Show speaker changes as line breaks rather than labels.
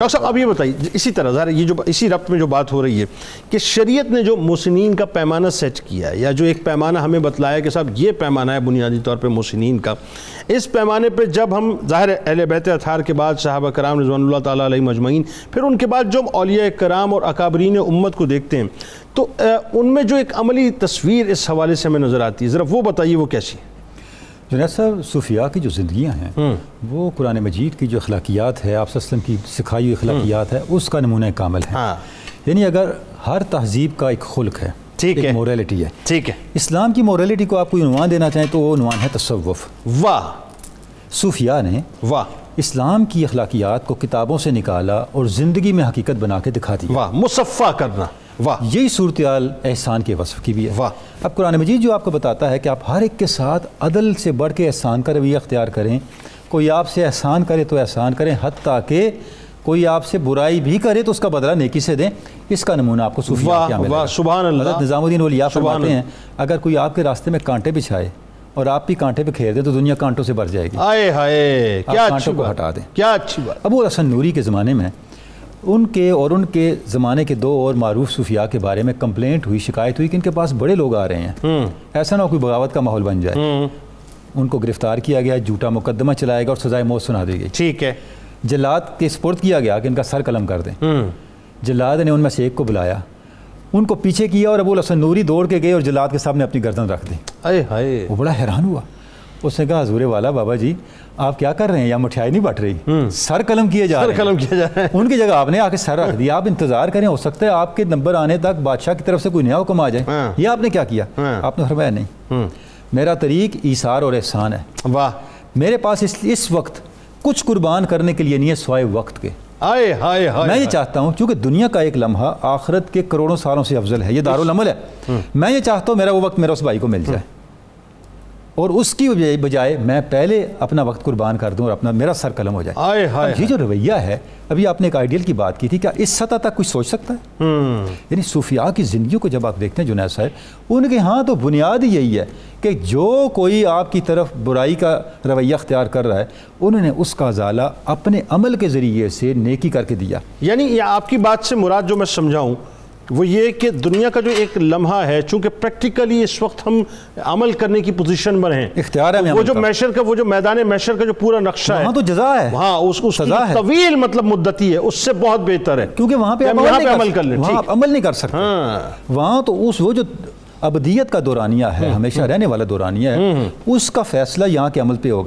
Doctor صاحب اب یہ بتائیے، اسی طرح، ظاہر یہ جو اسی ربط میں جو بات ہو رہی ہے کہ شریعت نے جو محسنین کا پیمانہ سیٹ کیا ہے یا جو ایک پیمانہ ہمیں بتلایا کہ صاحب، یہ پیمانہ ہے بنیادی طور پہ محسنین کا، اس پیمانے پہ جب ہم، ظاہر اہل بیت اتھار کے بعد صحابہ کرام رضوان اللہ تعالیٰ علیہ مجمعین پھر ان کے بعد جو اولیاء کرام اور اکابرین امت کو دیکھتے ہیں، تو ان میں جو ایک عملی تصویر اس حوالے سے ہمیں نظر آتی ہے، ذرا وہ بتائیے وہ کیسی ہے؟
جنید صاحب صوفیاء کی جو زندگیاں ہیں وہ قرآن مجید کی جو اخلاقیات ہے آپ وسلم کی سکھائی ہوئی اخلاقیات ہے اس کا نمونہ کامل ہے
ہاں۔
یعنی اگر ہر تہذیب کا ایک خلق ہے
ٹھیک ہے۔
موریلٹی ہے۔
ٹھیک ہے۔
اسلام کی موریلٹی کو آپ کو عنوان دینا چاہیں تو وہ عنوان ہے تصوف۔
واہ۔
صوفیاء نے
واہ۔
اسلام کی اخلاقیات کو کتابوں سے نکالا اور زندگی میں حقیقت بنا کے دکھا دی
واہ مصفہ کرنا۔ واہ۔
یہی صورتحال احسان کے وصف کی بھی ہے۔
واہ۔
اب قرآن مجید جو آپ کو بتاتا ہے کہ آپ ہر ایک کے ساتھ عدل سے بڑھ کے احسان کا رویہ اختیار کریں کوئی آپ سے احسان کرے تو احسان کریں حتیٰ کہ کوئی آپ سے برائی بھی کرے تو اس کا بدلہ نیکی سے دیں۔ اس کا نمونہ آپ کو صوفیاء کیا
سبحان اللہ۔
حضرت نظام الدین ولیاء فرماتے ہیں اگر کوئی آپ کے راستے میں کانٹے بچھائے اور آپ بھی کانٹے پہ کھیر دیں تو دنیا کانٹوں سے بھر جائے گی۔
آئے ہائے کیا اچھی
کو ہٹا دیں۔
کیا اچھی بات۔
ابو الحسن نوری کے زمانے میں ان کے اور ان کے زمانے کے دو اور معروف صوفیاء کے بارے میں کمپلینٹ ہوئی شکایت ہوئی کہ ان کے پاس بڑے لوگ آ رہے ہیں۔ ایسا نہ ہو کوئی بغاوت کا ماحول بن جائے۔ ان کو گرفتار کیا گیا جھوٹا مقدمہ چلایا گیا اور سزائے موت سنا دی گئی۔
ٹھیک ہے۔
جلاد کے سپرد کیا گیا کہ ان کا سر قلم کر دیں۔ جلاد نے ان میں سے ایک کو بلایا۔ ان کو پیچھے کیا اور ابو الحسن نوری دوڑ کے گئے اور جلاد کے سامنے اپنی گردن رکھ دی۔ وہ بڑا حیران ہوا۔ اس نے کہا حضور والا بابا جی آپ کیا کر رہے ہیں؟ یا مٹھائی نہیں بٹ رہی۔ سر قلم کیے جا رہے ہیں۔
قلم کیا جا رہا ہے
ان کی جگہ آپ نے آ کے سر رکھ دیا۔ آپ انتظار کریں ہو سکتا ہے آپ کے نمبر آنے تک بادشاہ کی طرف سے کوئی نیا حکم آ جائے۔
ہاں۔
یہ آپ نے کیا کیا؟
ہاں۔
آپ نے فرمایا نہیں۔ میرا طریق ایثار اور احسان ہے۔
واہ۔
میرے پاس اس اس وقت کچھ قربان کرنے کے لیے نہیں ہے سوائے وقت کے۔
آئے ہائے ہائے
میں یہ چاہتا ہوں چونکہ دنیا کا ایک لمحہ آخرت کے کروڑوں سالوں سے افضل ہے یہ دارالعمل ہے۔ میں یہ چاہتا ہوں میرا وہ وقت میرا اس بھائی کو مل جائے۔ اور اس کی بجائے میں پہلے اپنا وقت قربان کر دوں اور اپنا میرا سر قلم ہو جائے۔
آئے
اب یہ جو رویہ ہے ابھی آپ نے ایک آئیڈیل کی بات کی تھی کیا اس سطح تک کچھ سوچ سکتا ہے؟ یعنی صوفیاء کی زندگیوں کو جب آپ دیکھتے ہیں جنید صاحب ان کے ہاں تو بنیاد ہی یہی ہے کہ جو کوئی آپ کی طرف برائی کا رویہ اختیار کر رہا ہے انہوں نے اس کا ازالہ اپنے عمل کے ذریعے سے نیکی کر کے دیا۔
یعنی آپ کی بات سے مراد جو میں سمجھاؤں وہ یہ کہ دنیا کا جو ایک لمحہ ہے چونکہ پریکٹیکلی اس وقت ہم عمل کرنے کی پوزیشن پر ہیں۔
اختیار ہے
وہ جو۔ میشر کا۔ وہ جو میدان میشر کا جو پورا نقشہ ہے۔
وہاں تو جزا ہے۔
ہاں اس اس کی
سزا ہے۔
طویل مطلب مدتی ہے اس سے بہت بہتر ہے۔
کیونکہ وہاں پہ
عمل کر لیں
وہاں عمل نہیں کر سکتے۔
ہاں۔
وہاں تو اس وہ جو ابدیت کا دورانیہ ہے ہمیشہ رہنے والا دورانیہ ہے اس کا فیصلہ یہاں کے عمل پہ ہوگا۔